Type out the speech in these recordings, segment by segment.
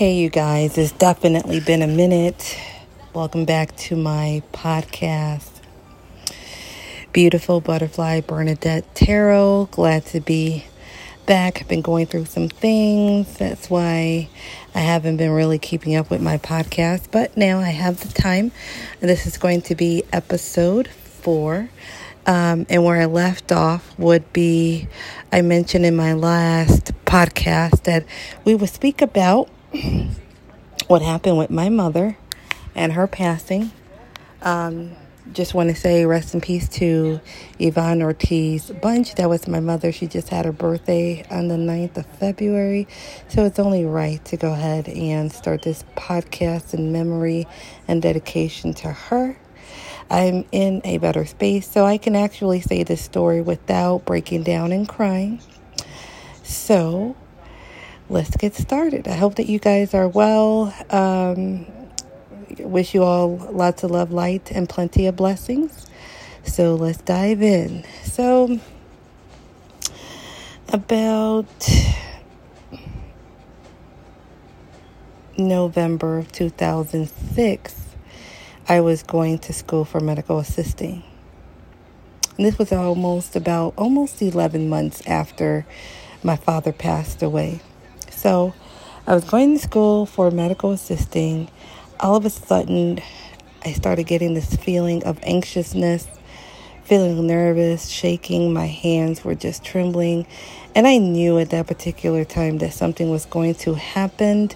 Hey, you guys, it's definitely been a minute. Welcome back to my podcast. Beautiful Butterfly Bernadette Tarot. Glad to be back. I've been going through some things. That's why I haven't been really keeping up with my podcast, but now I have the time. This is going to be episode four. Um, and where I left off would be I mentioned in my last podcast that we would speak about what happened with my mother and her passing. Um, just want to say rest in peace to Yvonne Ortiz Bunch. That was my mother. She just had her birthday on the 9th of February. So it's only right to go ahead and start this podcast in memory and dedication to her. I'm in a better space, so I can actually say this story without breaking down and crying. So let's get started. I hope that you guys are well. Um, wish you all lots of love, light, and plenty of blessings. So let's dive in. So, about November of 2006, I was going to school for medical assisting. And this was almost about almost 11 months after my father passed away. So I was going to school for medical assisting. All of a sudden, I started getting this feeling of anxiousness, feeling nervous, shaking. My hands were just trembling. And I knew at that particular time that something was going to happen.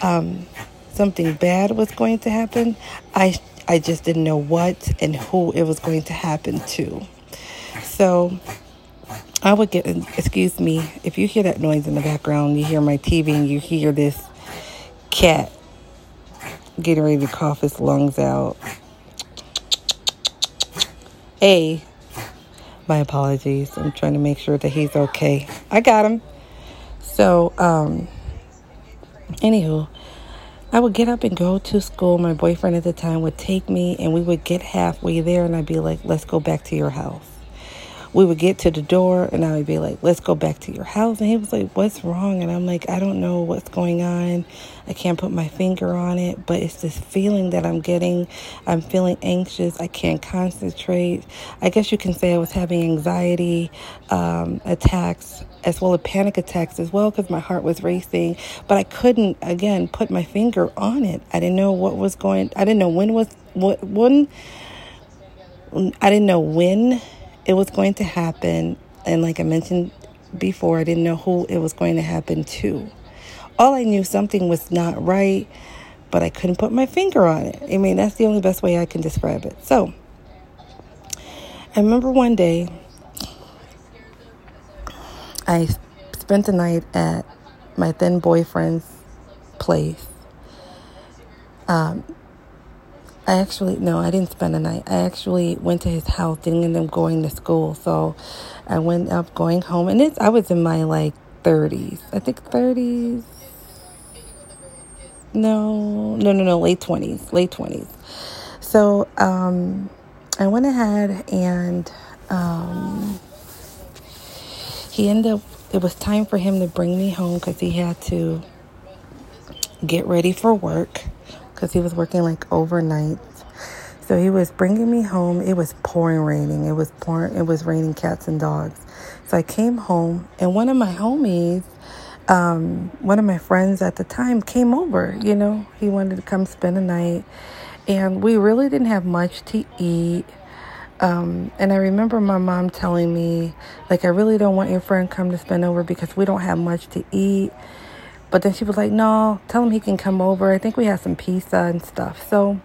Um, something bad was going to happen. I, I just didn't know what and who it was going to happen to. So I would get, excuse me, if you hear that noise in the background, you hear my TV and you hear this cat getting ready to cough his lungs out. A, my apologies. I'm trying to make sure that he's okay. I got him. So, um, anywho, I would get up and go to school. My boyfriend at the time would take me, and we would get halfway there, and I'd be like, let's go back to your house we would get to the door and I would be like, let's go back to your house. And he was like, what's wrong? And I'm like, I don't know what's going on. I can't put my finger on it, but it's this feeling that I'm getting. I'm feeling anxious. I can't concentrate. I guess you can say I was having anxiety um, attacks as well as panic attacks as well because my heart was racing, but I couldn't, again, put my finger on it. I didn't know what was going, I didn't know when was, what, when, I didn't know when it was going to happen. And like I mentioned before, I didn't know who it was going to happen to. All I knew something was not right, but I couldn't put my finger on it. I mean, that's the only best way I can describe it. So, I remember one day I spent the night at my then boyfriend's place. Um, I actually, no, I didn't spend the night. I actually went to his house, didn't end up going to school. So I went up going home. And it's, I was in my like 30s. I think 30s. No, no, no, no, late 20s, late 20s. So um, I went ahead and um, he ended up, it was time for him to bring me home because he had to get ready for work because he was working like overnight. So he was bringing me home. It was pouring raining. It was pouring. It was raining cats and dogs. So I came home, and one of my homies, um, one of my friends at the time, came over. You know, he wanted to come spend the night, and we really didn't have much to eat. Um, and I remember my mom telling me, like, I really don't want your friend come to spend over because we don't have much to eat. But then she was like, no, tell him he can come over. I think we have some pizza and stuff. So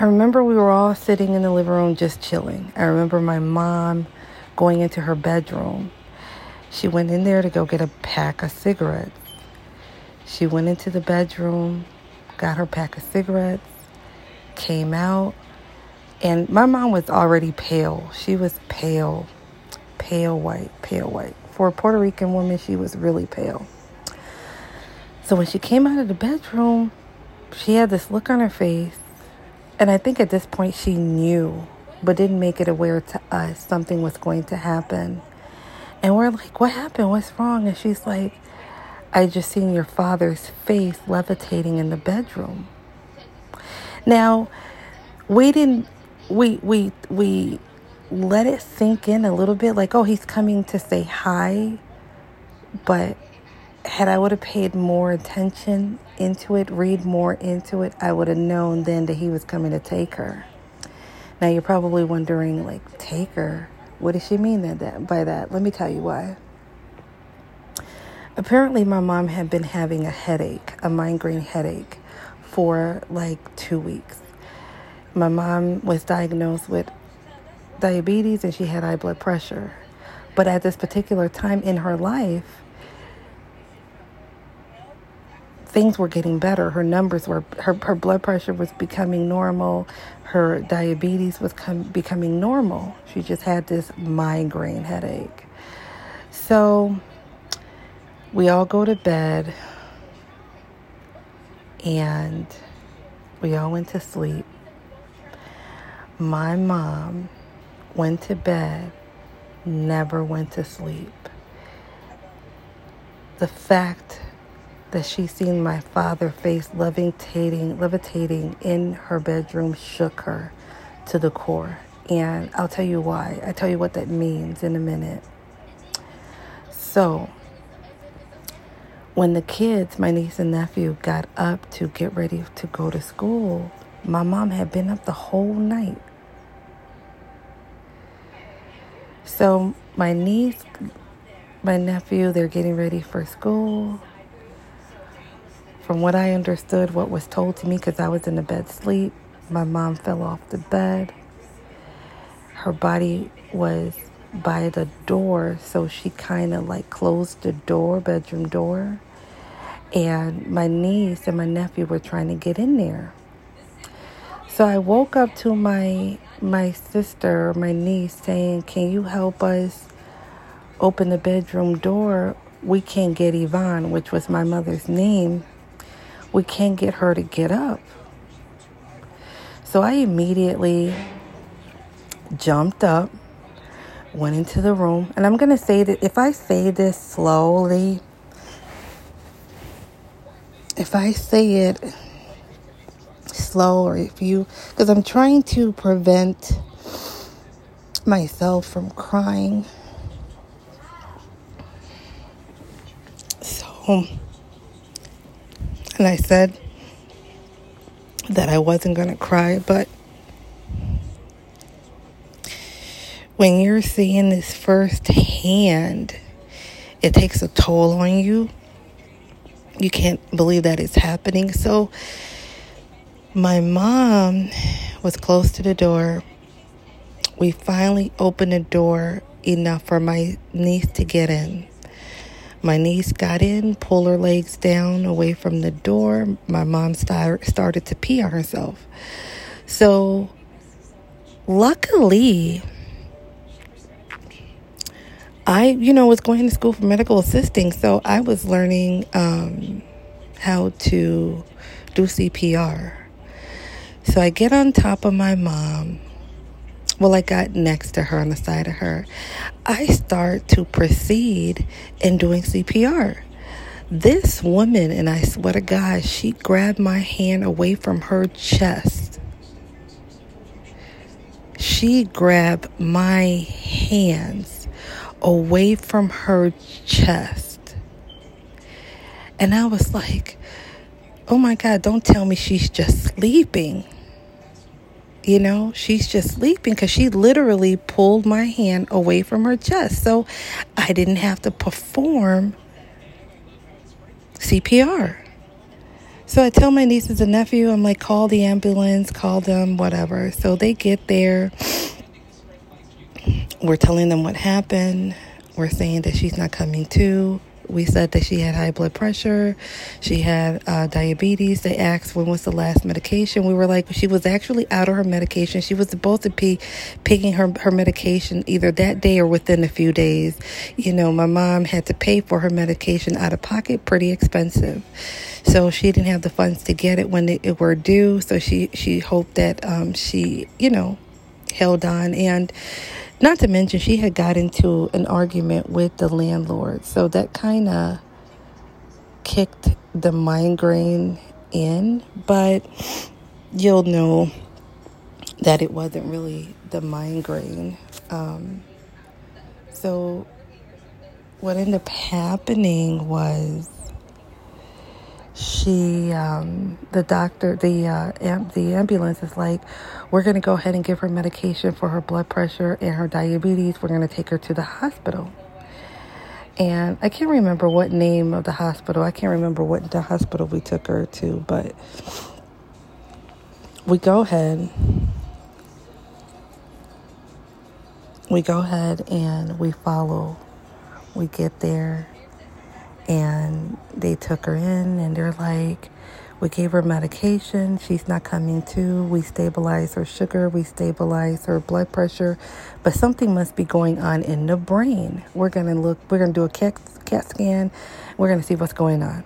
I remember we were all sitting in the living room just chilling. I remember my mom going into her bedroom. She went in there to go get a pack of cigarettes. She went into the bedroom, got her pack of cigarettes, came out, and my mom was already pale. She was pale, pale white, pale white for a Puerto Rican woman, she was really pale. So when she came out of the bedroom, she had this look on her face. And I think at this point she knew, but didn't make it aware to us something was going to happen. And we're like, What happened? What's wrong? And she's like, I just seen your father's face levitating in the bedroom. Now, we didn't we we we let it sink in a little bit like oh he's coming to say hi but had I would have paid more attention into it, read more into it, I would have known then that he was coming to take her. Now you're probably wondering like take her. What does she mean that by that? Let me tell you why. Apparently my mom had been having a headache, a migraine headache for like 2 weeks. My mom was diagnosed with diabetes and she had high blood pressure. But at this particular time in her life, things were getting better. Her numbers were, her, her blood pressure was becoming normal. Her diabetes was com- becoming normal. She just had this migraine headache. So we all go to bed and we all went to sleep. My mom went to bed, never went to sleep. The fact that she seen my father face levitating levitating in her bedroom shook her to the core and I'll tell you why. I tell you what that means in a minute. So, when the kids, my niece and nephew, got up to get ready to go to school, my mom had been up the whole night. So, my niece, my nephew, they're getting ready for school from what I understood, what was told to me, because I was in a bed sleep, my mom fell off the bed. Her body was by the door, so she kind of like closed the door, bedroom door. And my niece and my nephew were trying to get in there. So I woke up to my my sister, my niece, saying, "Can you help us open the bedroom door? We can't get Yvonne, which was my mother's name." we can't get her to get up. So I immediately jumped up, went into the room, and I'm going to say that if I say this slowly, if I say it slow, or if you, because I'm trying to prevent myself from crying. So, and I said that I wasn't going to cry, but when you're seeing this firsthand, it takes a toll on you. You can't believe that it's happening. So, my mom was close to the door. We finally opened the door enough for my niece to get in. My niece got in, pulled her legs down away from the door. My mom start, started to pee on herself. So, luckily, I, you know, was going to school for medical assisting, so I was learning um, how to do CPR. So I get on top of my mom well, I got next to her on the side of her. I start to proceed in doing CPR. This woman, and I swear to God, she grabbed my hand away from her chest. She grabbed my hands away from her chest. And I was like, oh my God, don't tell me she's just sleeping. You know, she's just sleeping because she literally pulled my hand away from her chest. So I didn't have to perform CPR. So I tell my nieces and nephew, I'm like, call the ambulance, call them, whatever. So they get there. We're telling them what happened. We're saying that she's not coming to we said that she had high blood pressure, she had uh, diabetes. They asked when was the last medication. We were like, she was actually out of her medication. She was supposed to be picking her her medication either that day or within a few days. You know, my mom had to pay for her medication out of pocket, pretty expensive. So she didn't have the funds to get it when it, were due. So she she hoped that um, she, you know, held on and not to mention, she had got into an argument with the landlord. So that kind of kicked the migraine in, but you'll know that it wasn't really the migraine. Um, so, what ended up happening was she, um, the doctor, the uh, am- the ambulance is like, we're going to go ahead and give her medication for her blood pressure and her diabetes. We're going to take her to the hospital. And I can't remember what name of the hospital. I can't remember what the hospital we took her to, but we go ahead. We go ahead and we follow. We get there and they took her in and they're like, we gave her medication. She's not coming to. We stabilize her sugar. We stabilize her blood pressure. But something must be going on in the brain. We're going to look, we're going to do a CAT, CAT scan. We're going to see what's going on.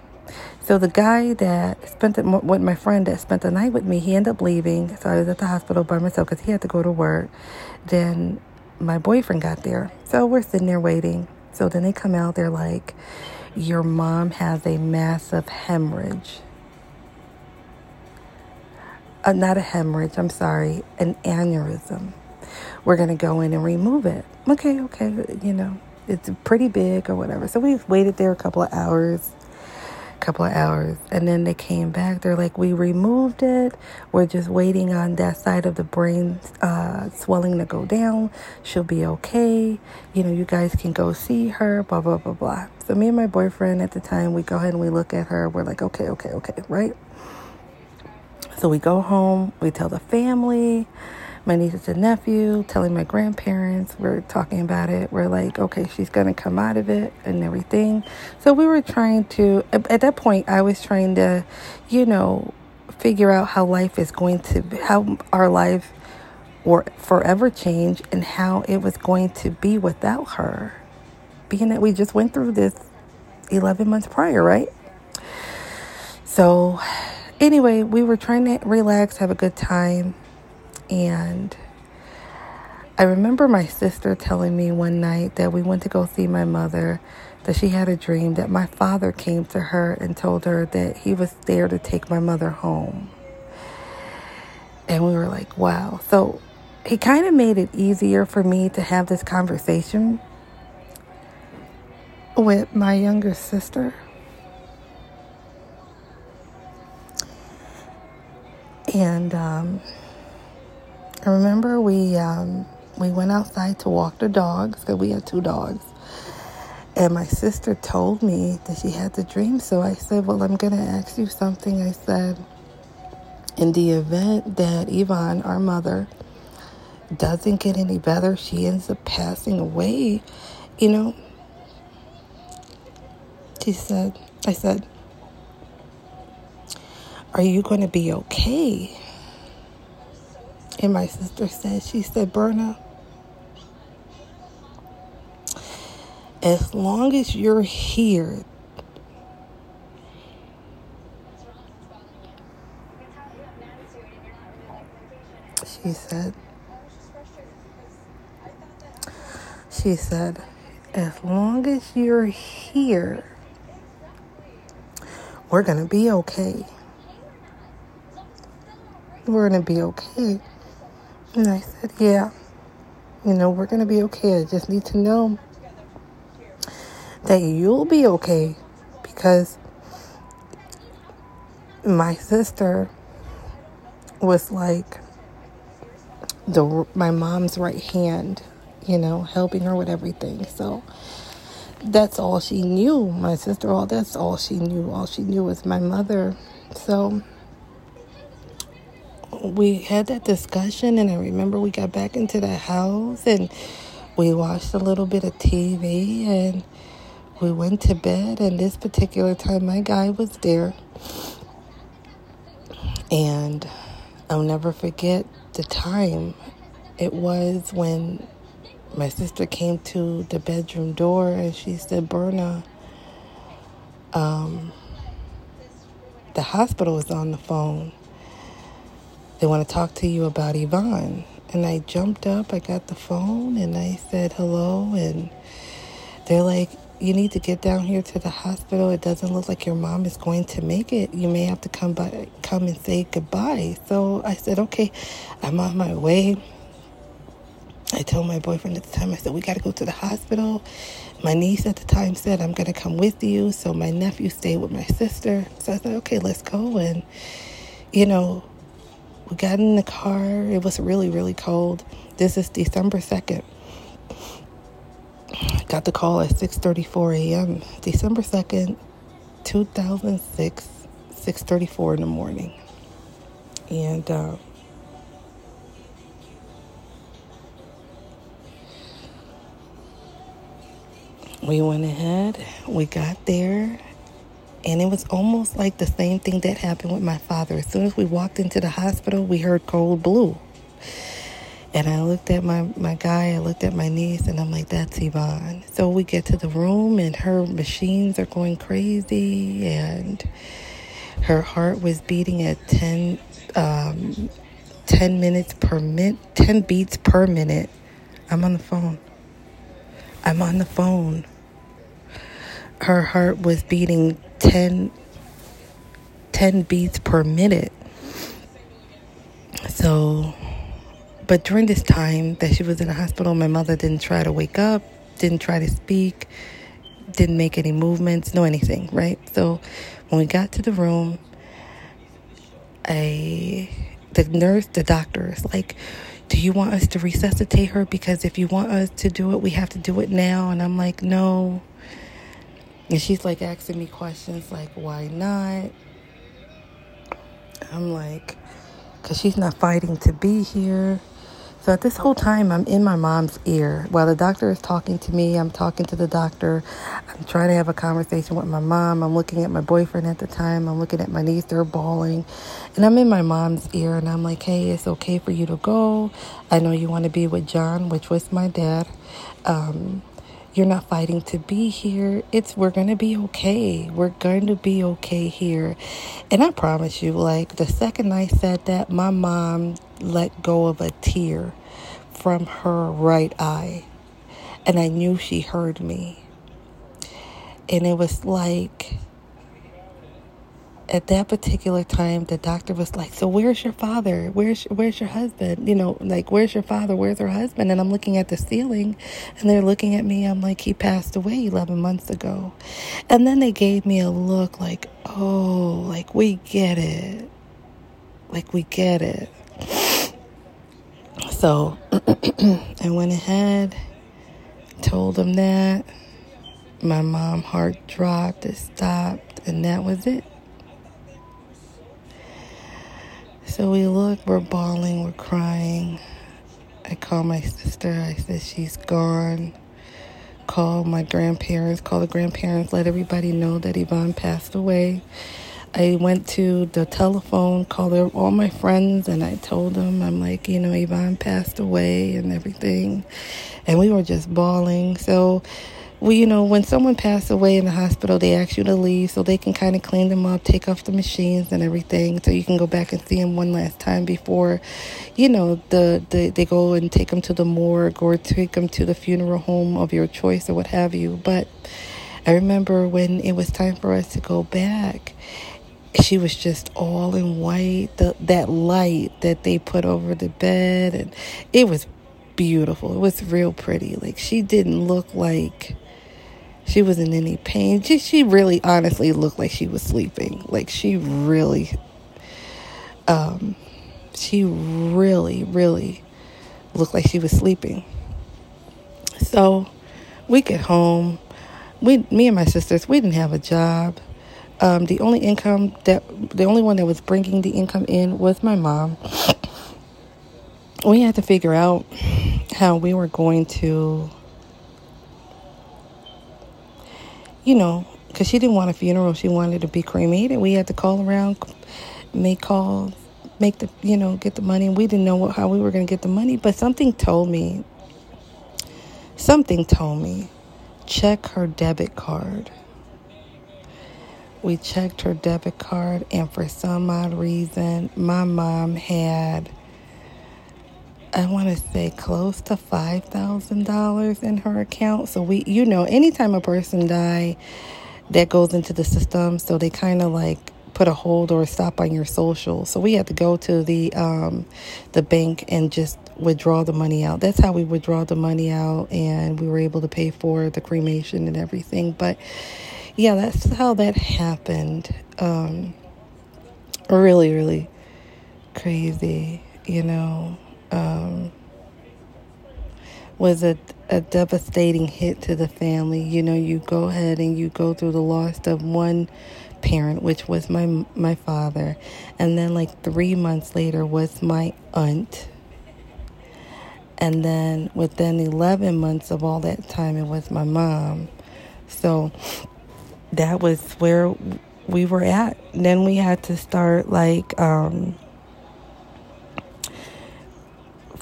So the guy that spent it with my friend that spent the night with me, he ended up leaving. So I was at the hospital by myself because he had to go to work. Then my boyfriend got there. So we're sitting there waiting. So then they come out, they're like, Your mom has a massive hemorrhage uh, not a hemorrhage, I'm sorry, an aneurysm. We're going to go in and remove it. Okay, okay, you know, it's pretty big or whatever. So we've waited there a couple of hours, couple of hours, and then they came back. They're like, we removed it. We're just waiting on that side of the brain uh, swelling to go down. She'll be okay. You know, you guys can go see her, blah, blah, blah, blah. So me and my boyfriend at the time, we go ahead and we look at her. We're like, okay, okay, okay, right? So we go home, we tell the family, my nieces and nephew, telling my grandparents, we're talking about it. We're like, okay, she's going to come out of it and everything. So we were trying to, at that point, I was trying to, you know, figure out how life is going to, how our life or forever change and how it was going to be without her. Being that we just went through this 11 months prior, right? So anyway, we were trying to relax, have a good time. And I remember my sister telling me one night that we went to go see my mother, that she had a dream that my father came to her and told her that he was there to take my mother home. And we were like, wow. So he kind of made it easier for me to have this conversation with my younger sister. And um, I remember we um, we went outside to walk the dogs because we had two dogs. And my sister told me that she had the dream. So I said, Well, I'm going to ask you something. I said, In the event that Yvonne, our mother, doesn't get any better, she ends up passing away, you know? She said, I said, are you going to be okay? And my sister said, She said, Berna, as long as you're here, she said, she said, as long as you're here, we're going to be okay we're going to be okay. And I said, yeah, you know, we're going to be okay. I just need to know that you'll be okay because my sister was like the my mom's right hand, you know, helping her with everything. So that's all she knew. My sister, all that's all she knew. All she knew was my mother. So we had that discussion, and I remember we got back into the house and we watched a little bit of TV and we went to bed. And this particular time, my guy was there. And I'll never forget the time it was when my sister came to the bedroom door and she said, Berna, um, the hospital is on the phone. They want to talk to you about Yvonne. And I jumped up, I got the phone, and I said hello. And they're like, you need to get down here to the hospital. It doesn't look like your mom is going to make it. You may have to come by, come and say goodbye. So I said, okay, I'm on my way. I told my boyfriend at the time, I said, we got to go to the hospital. My niece at the time said, I'm going to come with you. So my nephew stayed with my sister. So I said, okay, let's go. And, you know, we got in the car. It was really, really cold. This is December 2nd. Got the call at 6:34 a.m. December 2nd, 2006, 6:34 in the morning. And uh, we went ahead, we got there, and it was almost like the same thing that happened with my father. As soon as we walked into the hospital, we heard code blue. And I looked at my, my guy, I looked at my niece, and I'm like, that's Yvonne. So we get to the room, and her machines are going crazy, and her heart was beating at 10, um, 10 minutes per minute, 10 beats per minute. I'm on the phone. I'm on the phone. Her heart was beating 10, 10 beats per minute. So but during this time that she was in the hospital, my mother didn't try to wake up, didn't try to speak, didn't make any movements, no anything, right? So when we got to the room, I the nurse, the doctor is like, Do you want us to resuscitate her? Because if you want us to do it, we have to do it now. And I'm like, No. And she's like asking me questions like, Why not? I'm like, Because she's not fighting to be here. So at this whole time, I'm in my mom's ear. While the doctor is talking to me, I'm talking to the doctor. I'm trying to have a conversation with my mom. I'm looking at my boyfriend at the time. I'm looking at my niece. They're bawling. And I'm in my mom's ear and I'm like, hey, it's okay for you to go. I know you want to be with John, which was my dad. Um, you're not fighting to be here. It's we're going to be okay. We're going to be okay here. And I promise you like the second I said that, my mom let go of a tear from her right eye. And I knew she heard me. And it was like at that particular time, the doctor was like, "So where's your father? Where's where's your husband? You know, like where's your father? Where's her husband?" And I'm looking at the ceiling, and they're looking at me. I'm like, "He passed away 11 months ago," and then they gave me a look like, "Oh, like we get it, like we get it." So I went ahead, told them that. My mom heart dropped, it stopped, and that was it. So we look, we're bawling, we're crying. I call my sister, I said she's gone. Call my grandparents, call the grandparents, let everybody know that Yvonne passed away. I went to the telephone, called all my friends, and I told them, I'm like, you know, Yvonne passed away and everything. And we were just bawling. So we, you know, when someone passed away in the hospital, they ask you to leave so they can kind of clean them up, take off the machines and everything, so you can go back and see them one last time before, you know, the, the they go and take them to the morgue or take them to the funeral home of your choice or what have you. But I remember when it was time for us to go back, she was just all in white, the, that light that they put over the bed, and it was beautiful. It was real pretty. Like she didn't look like she was in any pain. She, she really honestly looked like she was sleeping. Like she really, um, she really, really looked like she was sleeping. So we get home. We, me and my sisters, we didn't have a job. Um, the only income that, the only one that was bringing the income in was my mom. We had to figure out how we were going to you know, because she didn't want a funeral. She wanted to be cremated. We had to call around, make calls, make the, you know, get the money. And we didn't know what, how we were going to get the money. But something told me, something told me, check her debit card. We checked her debit card, and for some odd reason, my mom had I want to say close to five thousand dollars in her account. So we, you know, anytime a person die, that goes into the system. So they kind of like put a hold or a stop on your social. So we had to go to the um, the bank and just withdraw the money out. That's how we withdraw the money out, and we were able to pay for the cremation and everything. But yeah, that's how that happened. Um, really, really crazy, you know um, was a, a devastating hit to the family. You know, you go ahead and you go through the loss of one parent, which was my my father, and then like three months later was my aunt, and then within eleven months of all that time, it was my mom. So that was where we were at. Then we had to start like um,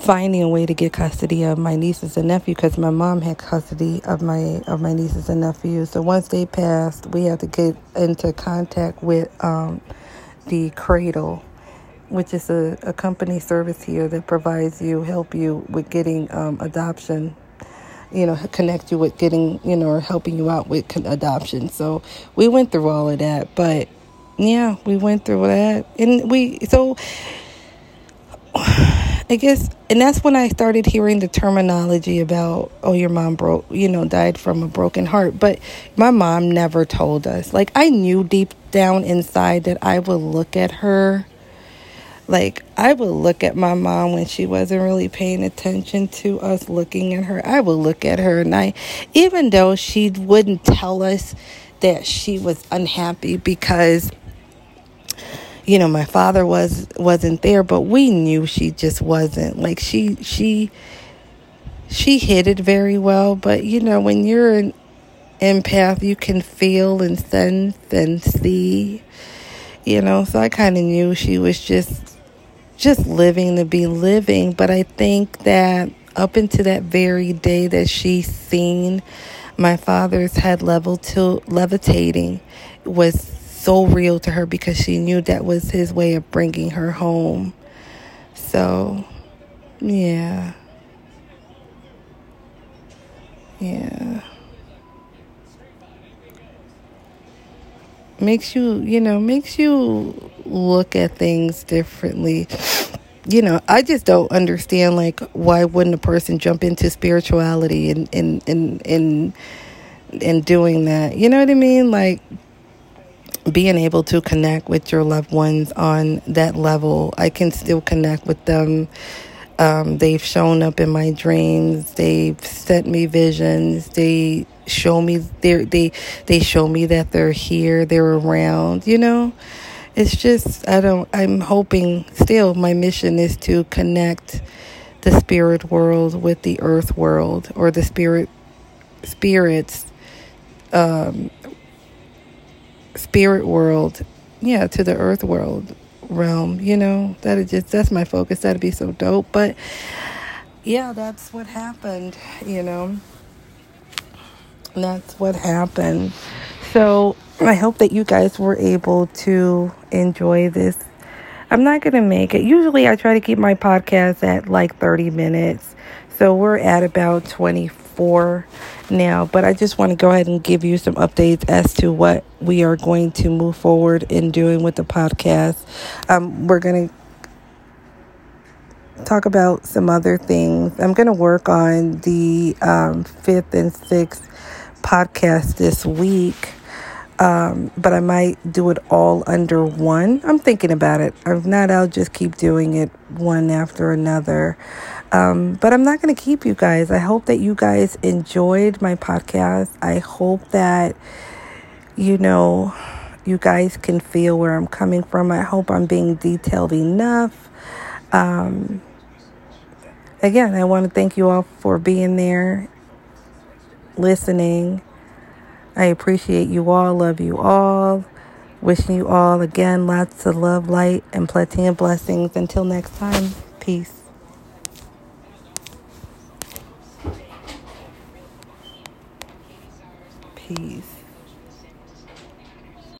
finding a way to get custody of my nieces and nephew because my mom had custody of my of my nieces and nephews. So once they passed, we had to get into contact with um, the Cradle, which is a, a company service here that provides you help you with getting um, adoption. You know, connect you with getting you know or helping you out with adoption. So we went through all of that, but yeah, we went through that, and we so. I guess, and that's when I started hearing the terminology about, oh, your mom broke, you know, died from a broken heart. But my mom never told us. Like, I knew deep down inside that I would look at her. Like, I would look at my mom when she wasn't really paying attention to us looking at her. I would look at her, and I, even though she wouldn't tell us that she was unhappy because you know my father was wasn't there but we knew she just wasn't. Like she she she hid it very well but you know when you're an empath you can feel and sense and see you know so i kind of knew she was just just living to be living but i think that up into that very day that she seen my father's head level to levitating was so real to her because she knew that was his way of bringing her home. So, yeah. Yeah. Makes you, you know, makes you look at things differently. You know, I just don't understand like why wouldn't a person jump into spirituality and and and and and doing that. You know what I mean? Like being able to connect with your loved ones on that level. I can still connect with them. Um, they've shown up in my dreams. They've sent me visions. They show me they they they show me that they're here. They're around. You know, it's just I don't. I'm hoping still. My mission is to connect the spirit world with the earth world or the spirit spirits um, spirit world, yeah, to the earth world realm, you know, that just that's my focus. That'd be so dope. But yeah, that's what happened, you know. That's what happened. So I hope that you guys were able to enjoy this. I'm not going to make it. Usually I try to keep my podcast at like 30 minutes. So we're at about 24 now, but I just want to go ahead and give you some updates as to what we are going to move forward in doing with the podcast. Um, we're going to talk about some other things. I'm going to work on the um, fifth and sixth podcast this week. Um, but I might do it all under one. I'm thinking about it. If not, I'll just keep doing it one after another. Um, but I'm not going to keep you guys. I hope that you guys enjoyed my podcast. I hope that, you know, you guys can feel where I'm coming from. I hope I'm being detailed enough. Um, again, I want to thank you all for being there, listening. I appreciate you all, love you all. Wishing you all again lots of love, light, and plenty of blessings. Until next time, peace. Peace.